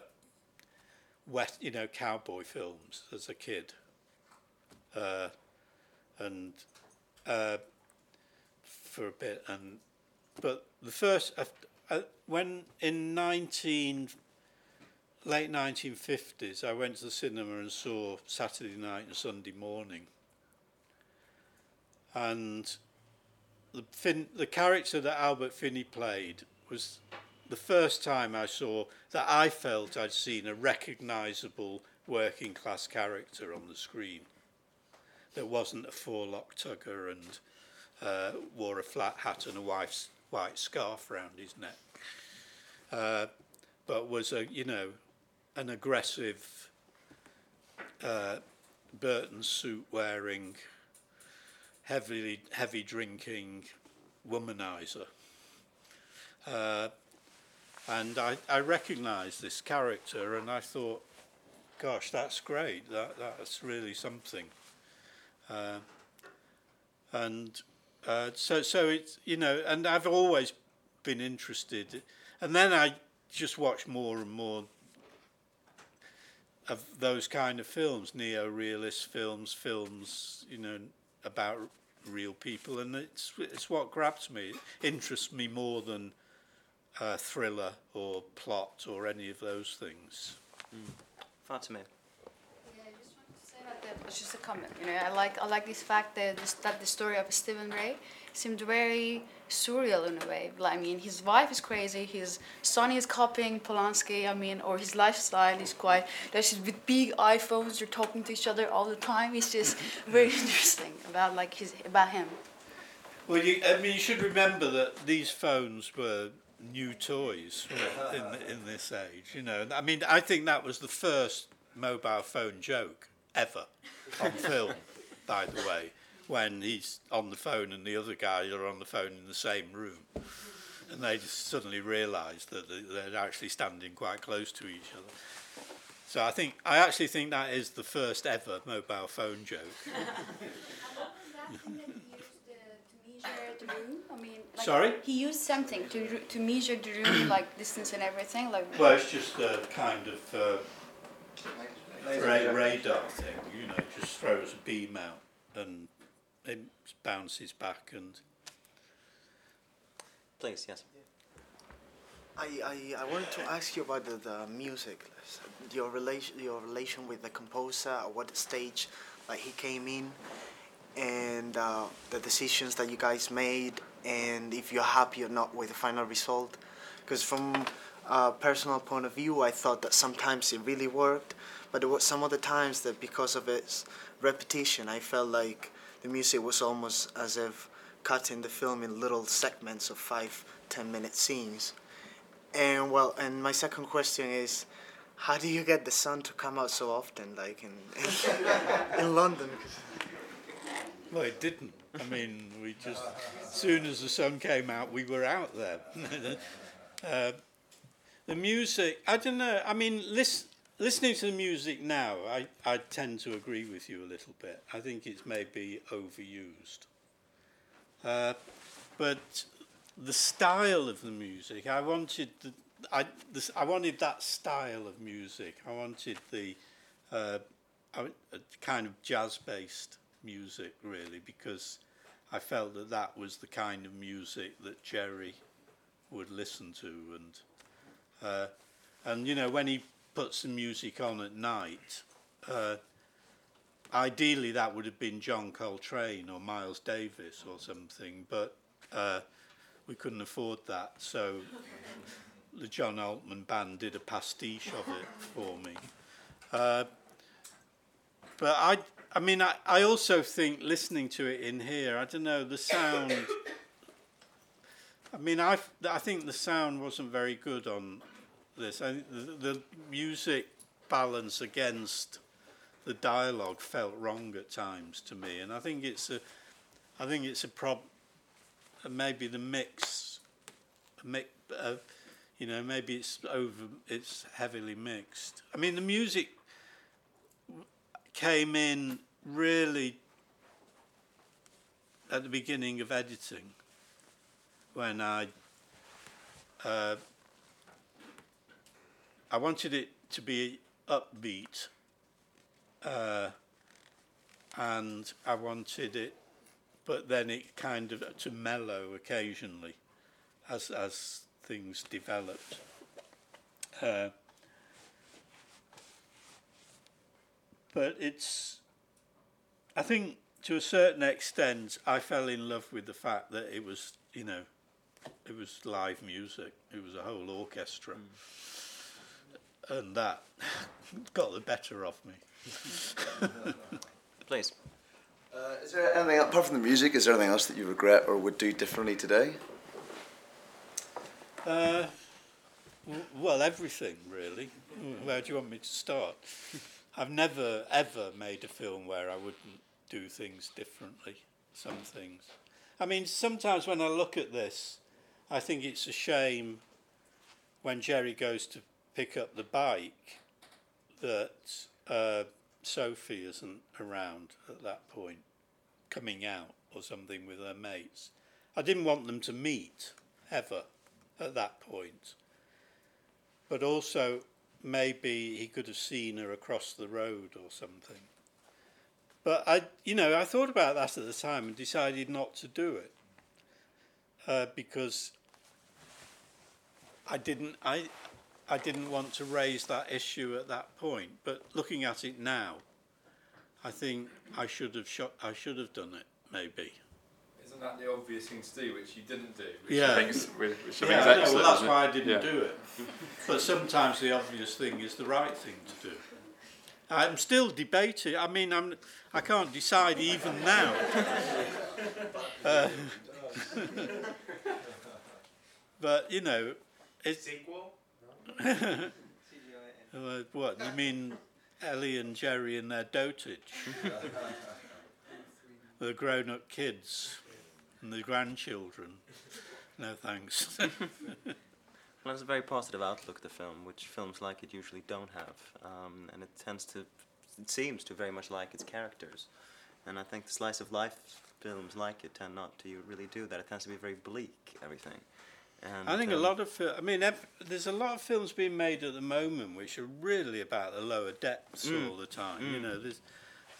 west, you know, cowboy films as a kid, uh, and uh, for a bit, and but the first uh, when in nineteen late nineteen fifties, I went to the cinema and saw Saturday Night and Sunday Morning, and the fin- the character that Albert Finney played was the first time I saw that I felt I'd seen a recognisable working class character on the screen. That wasn't a four-lock tugger and uh, wore a flat hat and a wife's white scarf round his neck, uh, but was a you know an aggressive uh, Burton suit wearing, heavily heavy drinking womanizer. Uh, and I, I recognised this character and I thought, gosh, that's great. That that's really something. Uh, and uh, so so it's you know, and I've always been interested. And then I just watch more and more of those kind of films, neo-realist films, films you know about real people, and it's it's what grabs me, it interests me more than uh, thriller or plot or any of those things. Fatima. Yeah, I just wanted to say that that was just a comment. You know, I like I like this fact that this, that the story of Stephen Rea seemed very surreal in a way. Like, I mean, his wife is crazy. His son is copying Polanski. I mean, or his lifestyle is quite. There's just with big iPhones. They're talking to each other all the time. It's just very interesting about like his about him. Well, you, I mean, you should remember that these phones were new toys in in this age. You know, I mean, I think that was the first mobile phone joke ever on film. by the way, when he's on the phone and the other guys are on the phone in the same room, and they just suddenly realise that they- they're actually standing quite close to each other. So I think I actually think that is the first ever mobile phone joke. measure the room. I mean, like, Sorry? He used something to to measure the room, like distance and everything. Like. Well, it's just a kind of uh, ra- radar thing, you know, just throws a beam out and it bounces back and. Please, yes. I, I, I wanted to ask you about the, the music, your relation your relation with the composer, at what stage like he came in, and uh, the decisions that you guys made, and if you're happy or not with the final result. Because from a personal point of view, I thought that sometimes it really worked, but there was some other times that because of its repetition, I felt like the music was almost as if cutting the film in little segments of five, ten minute scenes. And well, and my second question is, how do you get the sun to come out so often, like in in, in London? Well, it didn't. I mean, we just, as soon as the sun came out, we were out there. uh, the music, I don't know. I mean, lis- listening to the music now, I, I tend to agree with you a little bit. I think it's maybe overused. Uh, but the style of the music, I wanted the, I, I wanted that style of music. I wanted the uh, kind of jazz-based music, really, because I felt that that was the kind of music that Jerry would listen to, and uh, and you know when he puts the music on at night. Uh, ideally, that would have been John Coltrane or Miles Davis or something, but uh, we couldn't afford that, so the John Altman band did a pastiche of it for me. Uh, but I, I mean, I, I also think listening to it in here, I don't know, the sound. I mean, I I think the sound wasn't very good on this. The, the music balance against the dialogue felt wrong at times to me, and I think it's a, I think it's a prob, maybe the mix, mix, uh, you know, maybe it's over, it's heavily mixed. I mean, the music came in really at the beginning of editing when I uh, I wanted it to be upbeat uh, and I wanted it but then it kind of to mellow occasionally as as things developed. Uh, but it's I think to a certain extent I fell in love with the fact that it was you know it was live music. It was a whole orchestra. Mm. And that. Got the better of me. Please. Uh, is there anything apart from the music is there anything else that you regret or would do differently today? Uh, well everything really. Where do you want me to start? I've never ever made a film where I wouldn't do things differently. Some things. I mean, sometimes when I look at this, I think it's a shame when Jerry goes to pick up the bike that uh, Sophie isn't around at that point, coming out or something with her mates. I didn't want them to meet ever at that point. But also, maybe he could have seen her across the road or something. But I, you know, I thought about that at the time and decided not to do it uh, because I didn't, I, I didn't want to raise that issue at that point. But looking at it now, I think I should have shot, I should have done it maybe isn't that the obvious thing to do, which you didn't do? Which yeah. I think is, which I yeah, I know, well, that's why I didn't yeah. do it. but sometimes the obvious thing is the right thing to do. I'm still debating. I mean, I'm, I can't decide even now. uh, but, you know... It's, Sequel? uh, what, you mean Ellie and Jerry in their dotage? the grown-up kids and the grandchildren. No thanks. well, it's a very positive outlook, the film, which films like it usually don't have. Um, and it tends to, it seems to very much like its characters. And I think the slice of life films like it tend not to really do that. It tends to be very bleak, everything. And, I think um, a lot of, I mean, ev- there's a lot of films being made at the moment which are really about the lower depths mm, all the time. Mm. You know, there's,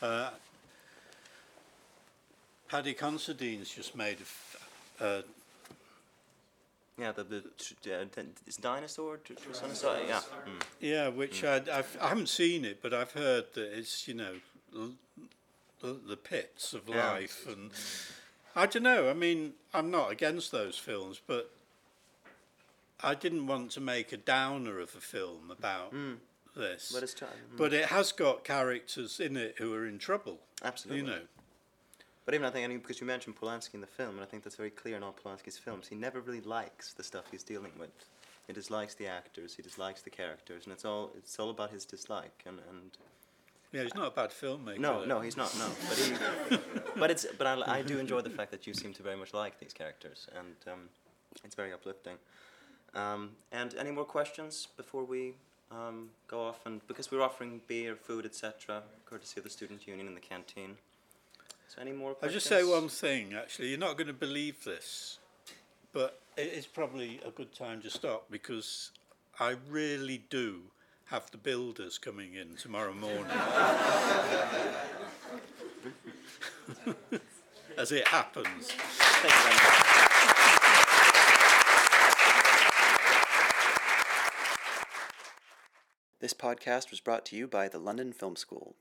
uh, Paddy Considine's just made a. Uh, yeah, the, the uh, it's dinosaur. Dinosaur, yeah. Mm. Yeah, which mm. I I've, I haven't seen it, but I've heard that it's you know l- the pits of yeah. life, and I don't know. I mean, I'm not against those films, but I didn't want to make a downer of a film about mm. this. But it's time. But it has got characters in it who are in trouble. Absolutely. You know. But even I think, I mean, because you mentioned Polanski in the film, and I think that's very clear in all Polanski's films, he never really likes the stuff he's dealing with. He dislikes the actors, he dislikes the characters, and it's all it's all about his dislike. And, and yeah, he's not a bad filmmaker. No, though. no, he's not. No, but he, but it's but I, I do enjoy the fact that you seem to very much like these characters, and um, it's very uplifting. Um, and any more questions before we um, go off? And because we're offering beer, food, etc., courtesy of the student union in the canteen. So any more I'll just say one thing, actually. You're not going to believe this, but it is probably a good time to stop because I really do have the builders coming in tomorrow morning. As it happens. This podcast was brought to you by the London Film School.